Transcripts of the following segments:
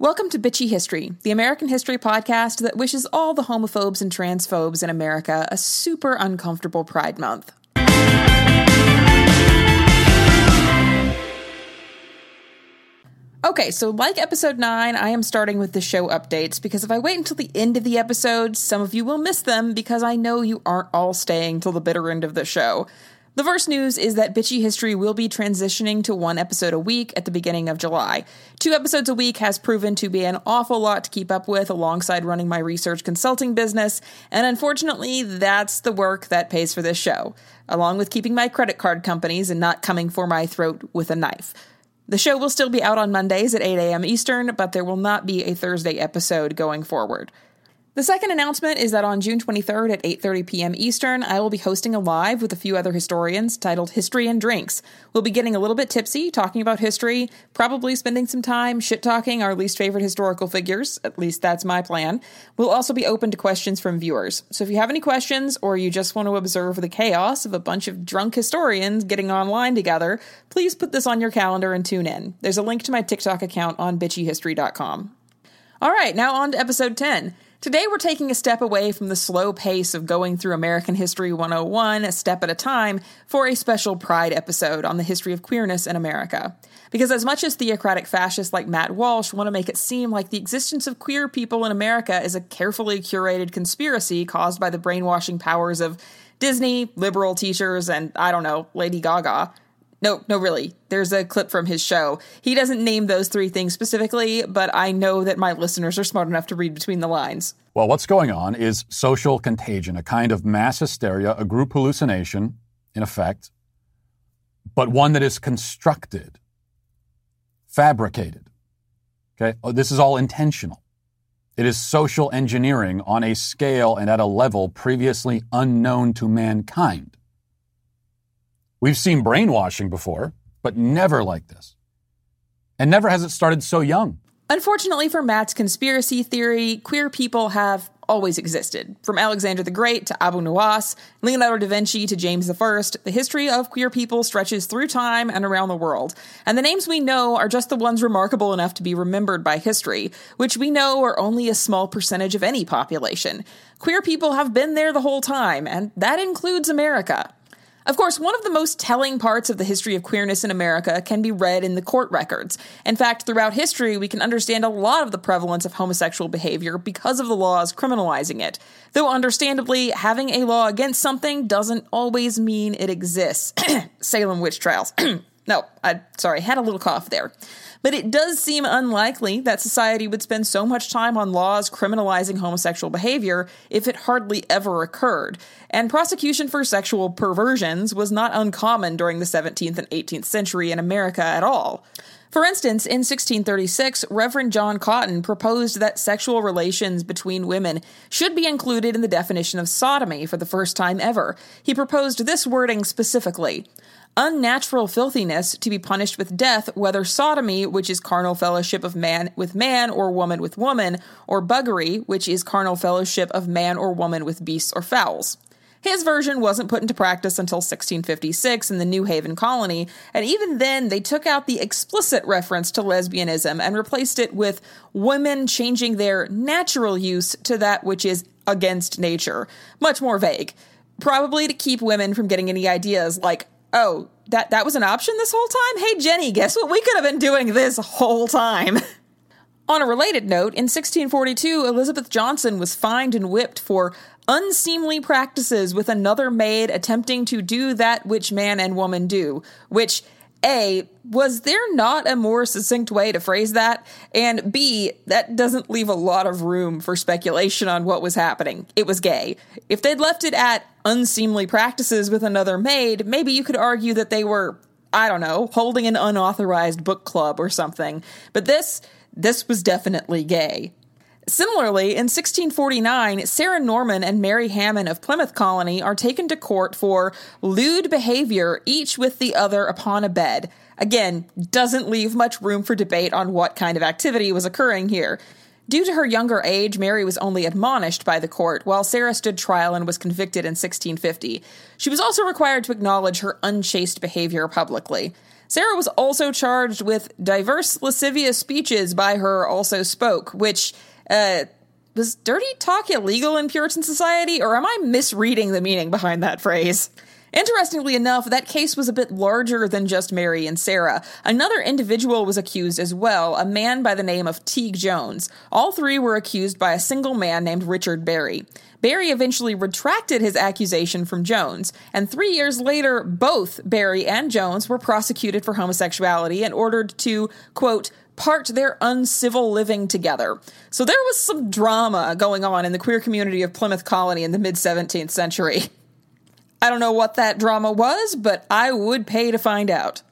Welcome to Bitchy History, the American history podcast that wishes all the homophobes and transphobes in America a super uncomfortable Pride Month. Okay, so like episode 9, I am starting with the show updates because if I wait until the end of the episode, some of you will miss them because I know you aren't all staying till the bitter end of the show. The first news is that Bitchy History will be transitioning to one episode a week at the beginning of July. Two episodes a week has proven to be an awful lot to keep up with alongside running my research consulting business, and unfortunately, that's the work that pays for this show, along with keeping my credit card companies and not coming for my throat with a knife. The show will still be out on Mondays at 8 a.m. Eastern, but there will not be a Thursday episode going forward. The second announcement is that on June 23rd at 8:30 p.m. Eastern, I will be hosting a live with a few other historians titled History and Drinks. We'll be getting a little bit tipsy, talking about history, probably spending some time shit talking our least favorite historical figures, at least that's my plan. We'll also be open to questions from viewers. So if you have any questions or you just want to observe the chaos of a bunch of drunk historians getting online together, please put this on your calendar and tune in. There's a link to my TikTok account on bitchyhistory.com. All right, now on to episode 10. Today, we're taking a step away from the slow pace of going through American History 101 a step at a time for a special Pride episode on the history of queerness in America. Because as much as theocratic fascists like Matt Walsh want to make it seem like the existence of queer people in America is a carefully curated conspiracy caused by the brainwashing powers of Disney, liberal teachers, and I don't know, Lady Gaga, no, no, really. There's a clip from his show. He doesn't name those three things specifically, but I know that my listeners are smart enough to read between the lines. Well, what's going on is social contagion, a kind of mass hysteria, a group hallucination, in effect, but one that is constructed, fabricated. Okay? Oh, this is all intentional. It is social engineering on a scale and at a level previously unknown to mankind. We've seen brainwashing before, but never like this. And never has it started so young. Unfortunately for Matt's conspiracy theory, queer people have always existed. From Alexander the Great to Abu Nuwas, Leonardo da Vinci to James I, the history of queer people stretches through time and around the world. And the names we know are just the ones remarkable enough to be remembered by history, which we know are only a small percentage of any population. Queer people have been there the whole time, and that includes America. Of course, one of the most telling parts of the history of queerness in America can be read in the court records. In fact, throughout history, we can understand a lot of the prevalence of homosexual behavior because of the laws criminalizing it. Though, understandably, having a law against something doesn't always mean it exists. Salem witch trials. no, I sorry, had a little cough there. But it does seem unlikely that society would spend so much time on laws criminalizing homosexual behavior if it hardly ever occurred. And prosecution for sexual perversions was not uncommon during the 17th and 18th century in America at all. For instance, in 1636, Reverend John Cotton proposed that sexual relations between women should be included in the definition of sodomy for the first time ever. He proposed this wording specifically unnatural filthiness to be punished with death, whether sodomy, which is carnal fellowship of man with man or woman with woman, or buggery, which is carnal fellowship of man or woman with beasts or fowls. His version wasn't put into practice until 1656 in the New Haven colony, and even then they took out the explicit reference to lesbianism and replaced it with women changing their natural use to that which is against nature. Much more vague. Probably to keep women from getting any ideas like Oh, that that was an option this whole time? Hey Jenny, guess what we could have been doing this whole time? On a related note, in 1642, Elizabeth Johnson was fined and whipped for unseemly practices with another maid attempting to do that which man and woman do, which a, was there not a more succinct way to phrase that? And B, that doesn't leave a lot of room for speculation on what was happening. It was gay. If they'd left it at unseemly practices with another maid, maybe you could argue that they were, I don't know, holding an unauthorized book club or something. But this, this was definitely gay. Similarly, in 1649, Sarah Norman and Mary Hammond of Plymouth Colony are taken to court for lewd behavior, each with the other upon a bed. Again, doesn't leave much room for debate on what kind of activity was occurring here. Due to her younger age, Mary was only admonished by the court, while Sarah stood trial and was convicted in 1650. She was also required to acknowledge her unchaste behavior publicly. Sarah was also charged with diverse lascivious speeches by her also spoke, which uh, was dirty talk illegal in Puritan society, or am I misreading the meaning behind that phrase? Interestingly enough, that case was a bit larger than just Mary and Sarah. Another individual was accused as well, a man by the name of Teague Jones. All three were accused by a single man named Richard Barry. Barry eventually retracted his accusation from Jones, and three years later, both Barry and Jones were prosecuted for homosexuality and ordered to, quote, part their uncivil living together. So there was some drama going on in the queer community of Plymouth Colony in the mid 17th century. I don't know what that drama was, but I would pay to find out.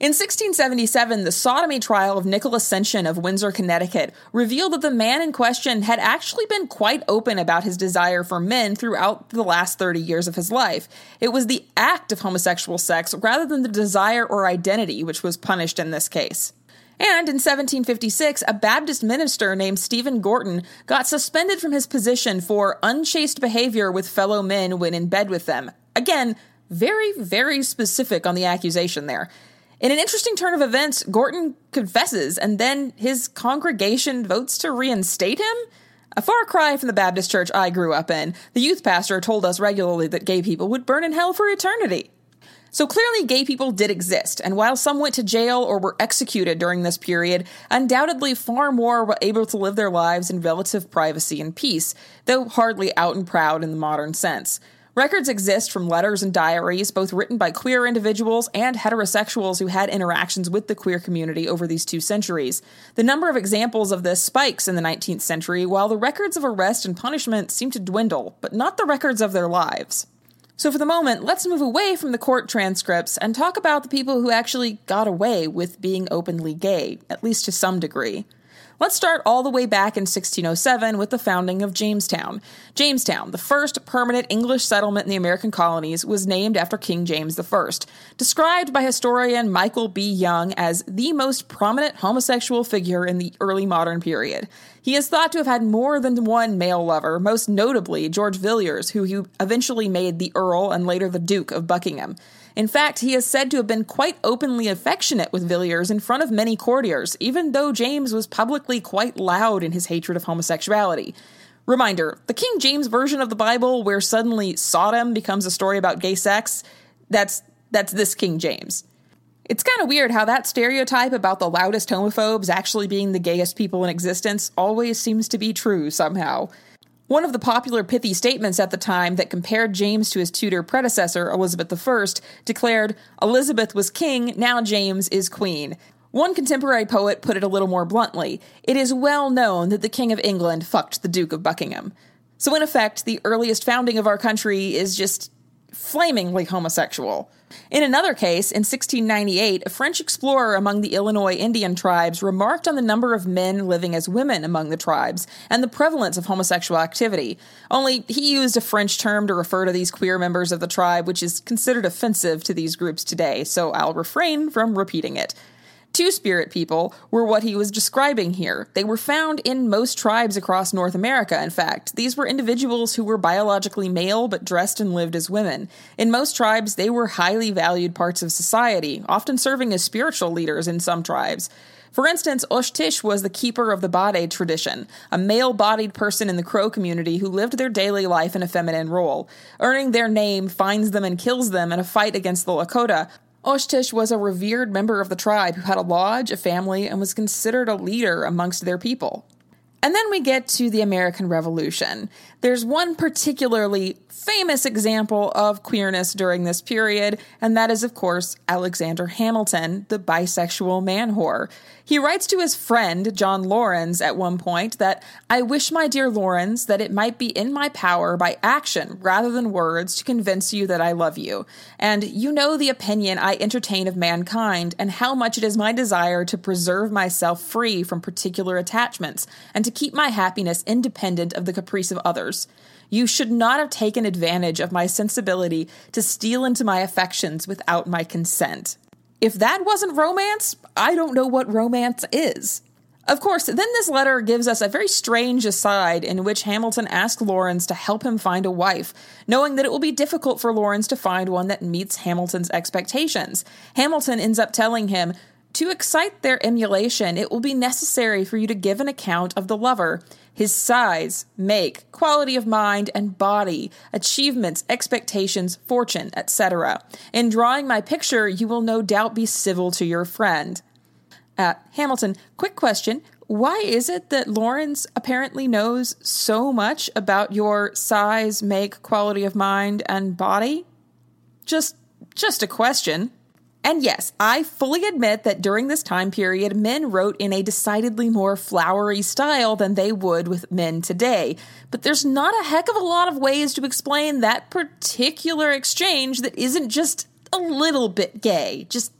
In 1677, the sodomy trial of Nicholas Sension of Windsor, Connecticut, revealed that the man in question had actually been quite open about his desire for men throughout the last 30 years of his life. It was the act of homosexual sex rather than the desire or identity which was punished in this case. And in 1756, a Baptist minister named Stephen Gorton got suspended from his position for unchaste behavior with fellow men when in bed with them. Again, very, very specific on the accusation there. In an interesting turn of events, Gorton confesses, and then his congregation votes to reinstate him? A far cry from the Baptist church I grew up in. The youth pastor told us regularly that gay people would burn in hell for eternity. So clearly, gay people did exist, and while some went to jail or were executed during this period, undoubtedly far more were able to live their lives in relative privacy and peace, though hardly out and proud in the modern sense. Records exist from letters and diaries, both written by queer individuals and heterosexuals who had interactions with the queer community over these two centuries. The number of examples of this spikes in the 19th century, while the records of arrest and punishment seem to dwindle, but not the records of their lives. So, for the moment, let's move away from the court transcripts and talk about the people who actually got away with being openly gay, at least to some degree. Let's start all the way back in 1607 with the founding of Jamestown. Jamestown, the first permanent English settlement in the American colonies, was named after King James I, described by historian Michael B. Young as the most prominent homosexual figure in the early modern period. He is thought to have had more than one male lover, most notably George Villiers, who he eventually made the Earl and later the Duke of Buckingham. In fact, he is said to have been quite openly affectionate with Villiers in front of many courtiers, even though James was publicly quite loud in his hatred of homosexuality. Reminder the King James version of the Bible, where suddenly Sodom becomes a story about gay sex, that's, that's this King James. It's kind of weird how that stereotype about the loudest homophobes actually being the gayest people in existence always seems to be true somehow. One of the popular pithy statements at the time that compared James to his Tudor predecessor, Elizabeth I, declared, Elizabeth was king, now James is queen. One contemporary poet put it a little more bluntly It is well known that the King of England fucked the Duke of Buckingham. So, in effect, the earliest founding of our country is just flamingly homosexual. In another case, in 1698, a French explorer among the Illinois Indian tribes remarked on the number of men living as women among the tribes and the prevalence of homosexual activity. Only he used a French term to refer to these queer members of the tribe, which is considered offensive to these groups today, so I'll refrain from repeating it. Two spirit people were what he was describing here. They were found in most tribes across North America, in fact. These were individuals who were biologically male but dressed and lived as women. In most tribes, they were highly valued parts of society, often serving as spiritual leaders in some tribes. For instance, Osh-Tisch was the keeper of the Bade tradition, a male bodied person in the Crow community who lived their daily life in a feminine role. Earning their name finds them and kills them in a fight against the Lakota, Osh-Tisch was a revered member of the tribe who had a lodge, a family, and was considered a leader amongst their people. And then we get to the American Revolution. There's one particularly famous example of queerness during this period, and that is, of course, Alexander Hamilton, the bisexual man whore. He writes to his friend, John Laurens, at one point that, I wish, my dear Laurens, that it might be in my power by action rather than words to convince you that I love you. And you know the opinion I entertain of mankind, and how much it is my desire to preserve myself free from particular attachments, and to keep my happiness independent of the caprice of others. You should not have taken advantage of my sensibility to steal into my affections without my consent. If that wasn't romance, I don't know what romance is. Of course, then this letter gives us a very strange aside in which Hamilton asks Laurens to help him find a wife, knowing that it will be difficult for Laurens to find one that meets Hamilton's expectations. Hamilton ends up telling him, to excite their emulation, it will be necessary for you to give an account of the lover, his size, make, quality of mind and body, achievements, expectations, fortune, etc. In drawing my picture, you will no doubt be civil to your friend. Uh, Hamilton, quick question. Why is it that Laurens apparently knows so much about your size, make, quality of mind, and body? Just just a question. And yes, I fully admit that during this time period, men wrote in a decidedly more flowery style than they would with men today. But there's not a heck of a lot of ways to explain that particular exchange that isn't just a little bit gay. Just,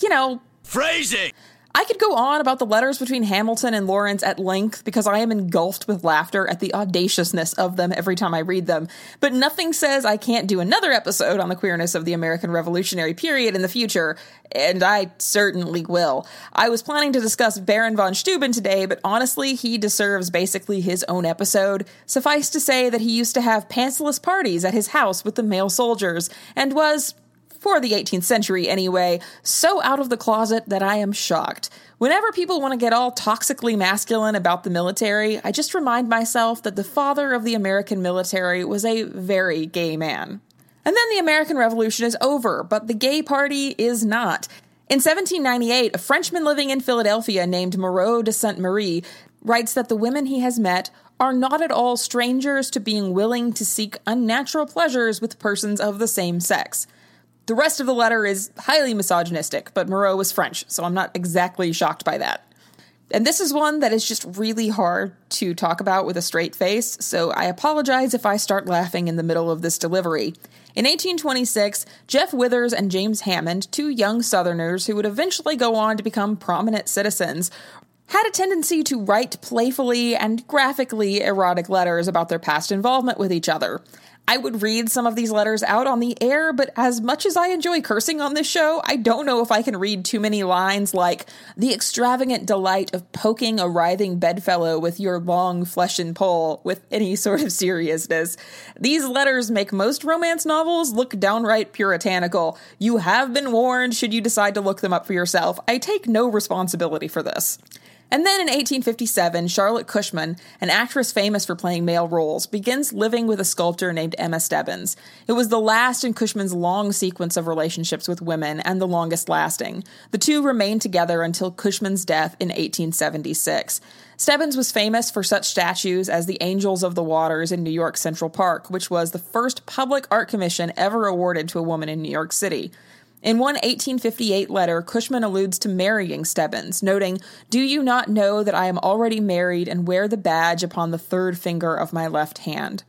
you know. Phrasing! I could go on about the letters between Hamilton and Laurens at length because I am engulfed with laughter at the audaciousness of them every time I read them, but nothing says I can't do another episode on the queerness of the American Revolutionary period in the future, and I certainly will. I was planning to discuss Baron von Steuben today, but honestly, he deserves basically his own episode. Suffice to say that he used to have pantsless parties at his house with the male soldiers, and was, for the 18th century anyway, so out of the closet that I am shocked. Whenever people want to get all toxically masculine about the military, I just remind myself that the father of the American military was a very gay man. And then the American Revolution is over, but the gay party is not. In 1798, a Frenchman living in Philadelphia named Moreau de Saint-Méry writes that the women he has met are not at all strangers to being willing to seek unnatural pleasures with persons of the same sex. The rest of the letter is highly misogynistic, but Moreau was French, so I'm not exactly shocked by that. And this is one that is just really hard to talk about with a straight face, so I apologize if I start laughing in the middle of this delivery. In 1826, Jeff Withers and James Hammond, two young Southerners who would eventually go on to become prominent citizens, had a tendency to write playfully and graphically erotic letters about their past involvement with each other. I would read some of these letters out on the air, but as much as I enjoy cursing on this show, I don't know if I can read too many lines like the extravagant delight of poking a writhing bedfellow with your long flesh and pole with any sort of seriousness. These letters make most romance novels look downright puritanical. You have been warned should you decide to look them up for yourself. I take no responsibility for this. And then in 1857, Charlotte Cushman, an actress famous for playing male roles, begins living with a sculptor named Emma Stebbins. It was the last in Cushman's long sequence of relationships with women and the longest lasting. The two remained together until Cushman's death in 1876. Stebbins was famous for such statues as the Angels of the Waters in New York Central Park, which was the first public art commission ever awarded to a woman in New York City. In one 1858 letter, Cushman alludes to marrying Stebbins, noting, Do you not know that I am already married and wear the badge upon the third finger of my left hand?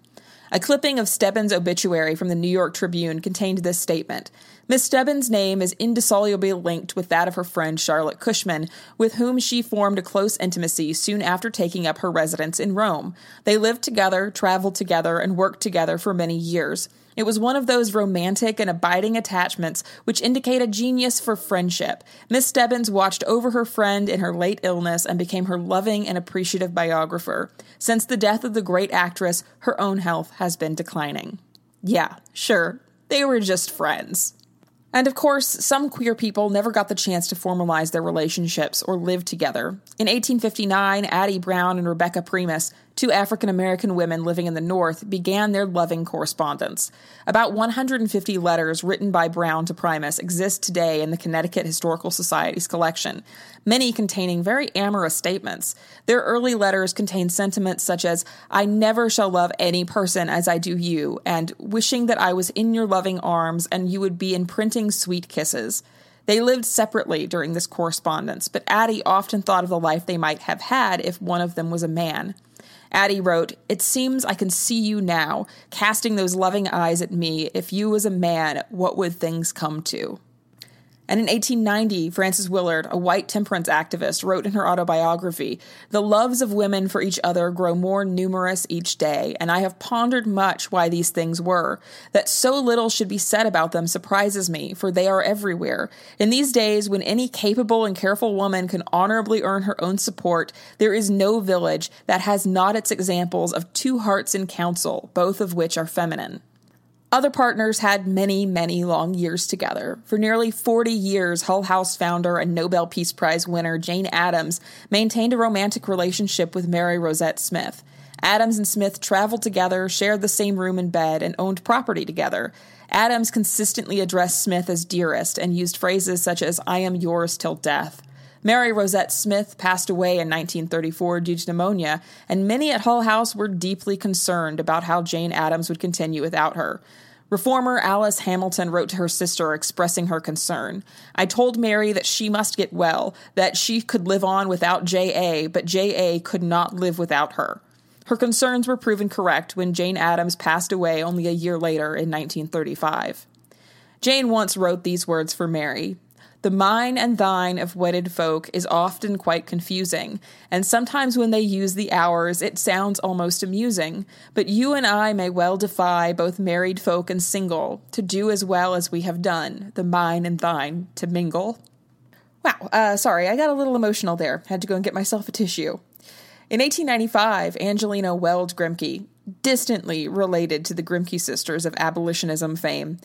A clipping of Stebbins' obituary from the New York Tribune contained this statement Miss Stebbins' name is indissolubly linked with that of her friend Charlotte Cushman, with whom she formed a close intimacy soon after taking up her residence in Rome. They lived together, traveled together, and worked together for many years. It was one of those romantic and abiding attachments which indicate a genius for friendship. Miss Stebbins watched over her friend in her late illness and became her loving and appreciative biographer. Since the death of the great actress, her own health has been declining. Yeah, sure, they were just friends. And of course, some queer people never got the chance to formalize their relationships or live together. In 1859, Addie Brown and Rebecca Primus two African American women living in the North began their loving correspondence. About 150 letters written by Brown to Primus exist today in the Connecticut Historical Society's collection, many containing very amorous statements. Their early letters contain sentiments such as, I never shall love any person as I do you, and wishing that I was in your loving arms and you would be imprinting sweet kisses. They lived separately during this correspondence, but Addie often thought of the life they might have had if one of them was a man. Addie wrote, It seems I can see you now, casting those loving eyes at me. If you was a man, what would things come to? And in 1890, Frances Willard, a white temperance activist, wrote in her autobiography The loves of women for each other grow more numerous each day, and I have pondered much why these things were. That so little should be said about them surprises me, for they are everywhere. In these days, when any capable and careful woman can honorably earn her own support, there is no village that has not its examples of two hearts in council, both of which are feminine. Other partners had many, many long years together. For nearly 40 years, Hull House founder and Nobel Peace Prize winner Jane Addams maintained a romantic relationship with Mary Rozet Smith. Addams and Smith traveled together, shared the same room and bed, and owned property together. Addams consistently addressed Smith as dearest and used phrases such as, I am yours till death. Mary Rozet Smith passed away in 1934 due to pneumonia, and many at Hull House were deeply concerned about how Jane Addams would continue without her. Reformer Alice Hamilton wrote to her sister expressing her concern. I told Mary that she must get well, that she could live on without J.A., but J.A. could not live without her. Her concerns were proven correct when Jane Addams passed away only a year later in 1935. Jane once wrote these words for Mary the mine and thine of wedded folk is often quite confusing, and sometimes when they use the hours it sounds almost amusing. But you and I may well defy both married folk and single to do as well as we have done, the mine and thine to mingle. Wow, uh, sorry, I got a little emotional there. Had to go and get myself a tissue. In 1895, Angelina Weld Grimke, distantly related to the Grimke sisters of abolitionism fame,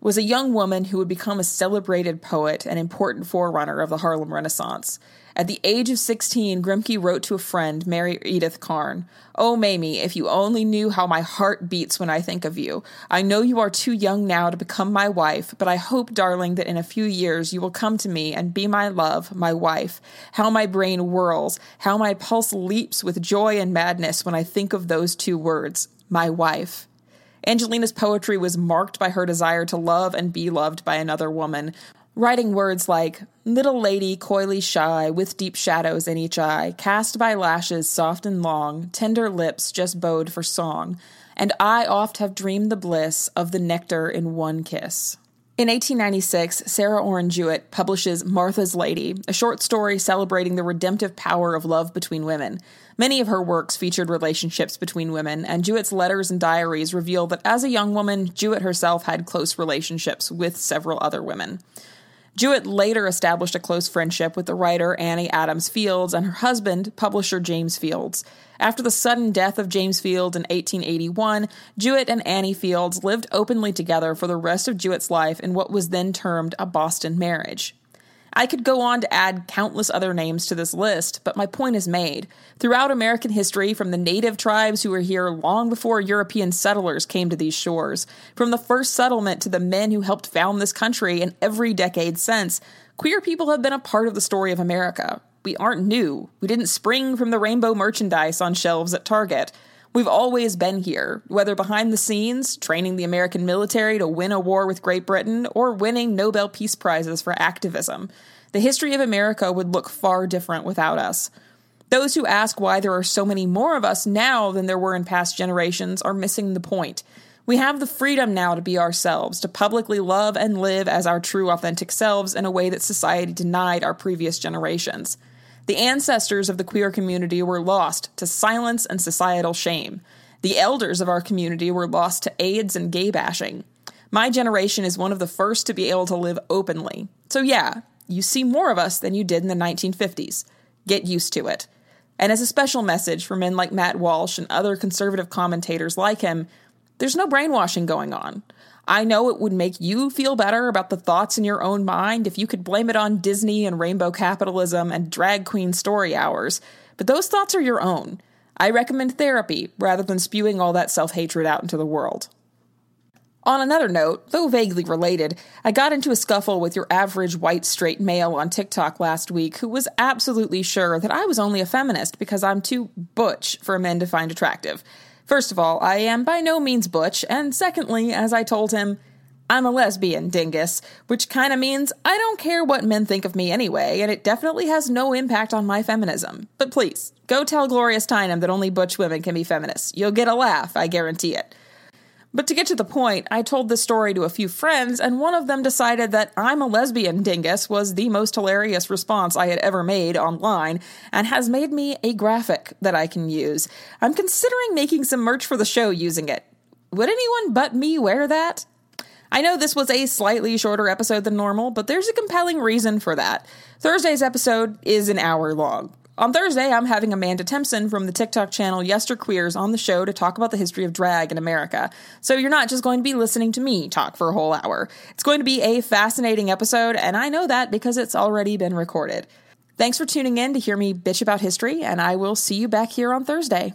was a young woman who would become a celebrated poet and important forerunner of the Harlem Renaissance. At the age of 16, Grimke wrote to a friend, Mary Edith Carne, Oh, Mamie, if you only knew how my heart beats when I think of you. I know you are too young now to become my wife, but I hope, darling, that in a few years you will come to me and be my love, my wife. How my brain whirls, how my pulse leaps with joy and madness when I think of those two words, my wife. Angelina's poetry was marked by her desire to love and be loved by another woman, writing words like, Little lady, coyly shy, with deep shadows in each eye, cast by lashes soft and long, tender lips just bowed for song, and I oft have dreamed the bliss of the nectar in one kiss. In 1896, Sarah Orne Jewett publishes Martha's Lady, a short story celebrating the redemptive power of love between women. Many of her works featured relationships between women, and Jewett's letters and diaries reveal that as a young woman, Jewett herself had close relationships with several other women. Jewett later established a close friendship with the writer Annie Adams Fields and her husband, publisher James Fields. After the sudden death of James Fields in 1881, Jewett and Annie Fields lived openly together for the rest of Jewett's life in what was then termed a Boston marriage. I could go on to add countless other names to this list, but my point is made. Throughout American history, from the native tribes who were here long before European settlers came to these shores, from the first settlement to the men who helped found this country and every decade since, queer people have been a part of the story of America. We aren't new. We didn't spring from the rainbow merchandise on shelves at Target. We've always been here, whether behind the scenes, training the American military to win a war with Great Britain, or winning Nobel Peace Prizes for activism. The history of America would look far different without us. Those who ask why there are so many more of us now than there were in past generations are missing the point. We have the freedom now to be ourselves, to publicly love and live as our true, authentic selves in a way that society denied our previous generations. The ancestors of the queer community were lost to silence and societal shame. The elders of our community were lost to AIDS and gay bashing. My generation is one of the first to be able to live openly. So, yeah, you see more of us than you did in the 1950s. Get used to it. And as a special message for men like Matt Walsh and other conservative commentators like him, there's no brainwashing going on. I know it would make you feel better about the thoughts in your own mind if you could blame it on Disney and rainbow capitalism and drag queen story hours, but those thoughts are your own. I recommend therapy rather than spewing all that self hatred out into the world. On another note, though vaguely related, I got into a scuffle with your average white straight male on TikTok last week who was absolutely sure that I was only a feminist because I'm too butch for men to find attractive. First of all, I am by no means butch, and secondly, as I told him, I'm a lesbian, dingus, which kind of means I don't care what men think of me anyway, and it definitely has no impact on my feminism. But please, go tell Gloria Steinem that only butch women can be feminists. You'll get a laugh, I guarantee it. But to get to the point, I told this story to a few friends, and one of them decided that I'm a lesbian dingus was the most hilarious response I had ever made online, and has made me a graphic that I can use. I'm considering making some merch for the show using it. Would anyone but me wear that? I know this was a slightly shorter episode than normal, but there's a compelling reason for that. Thursday's episode is an hour long. On Thursday, I'm having Amanda Timpson from the TikTok channel Yesterqueers on the show to talk about the history of drag in America. So you're not just going to be listening to me talk for a whole hour. It's going to be a fascinating episode, and I know that because it's already been recorded. Thanks for tuning in to hear me bitch about history, and I will see you back here on Thursday.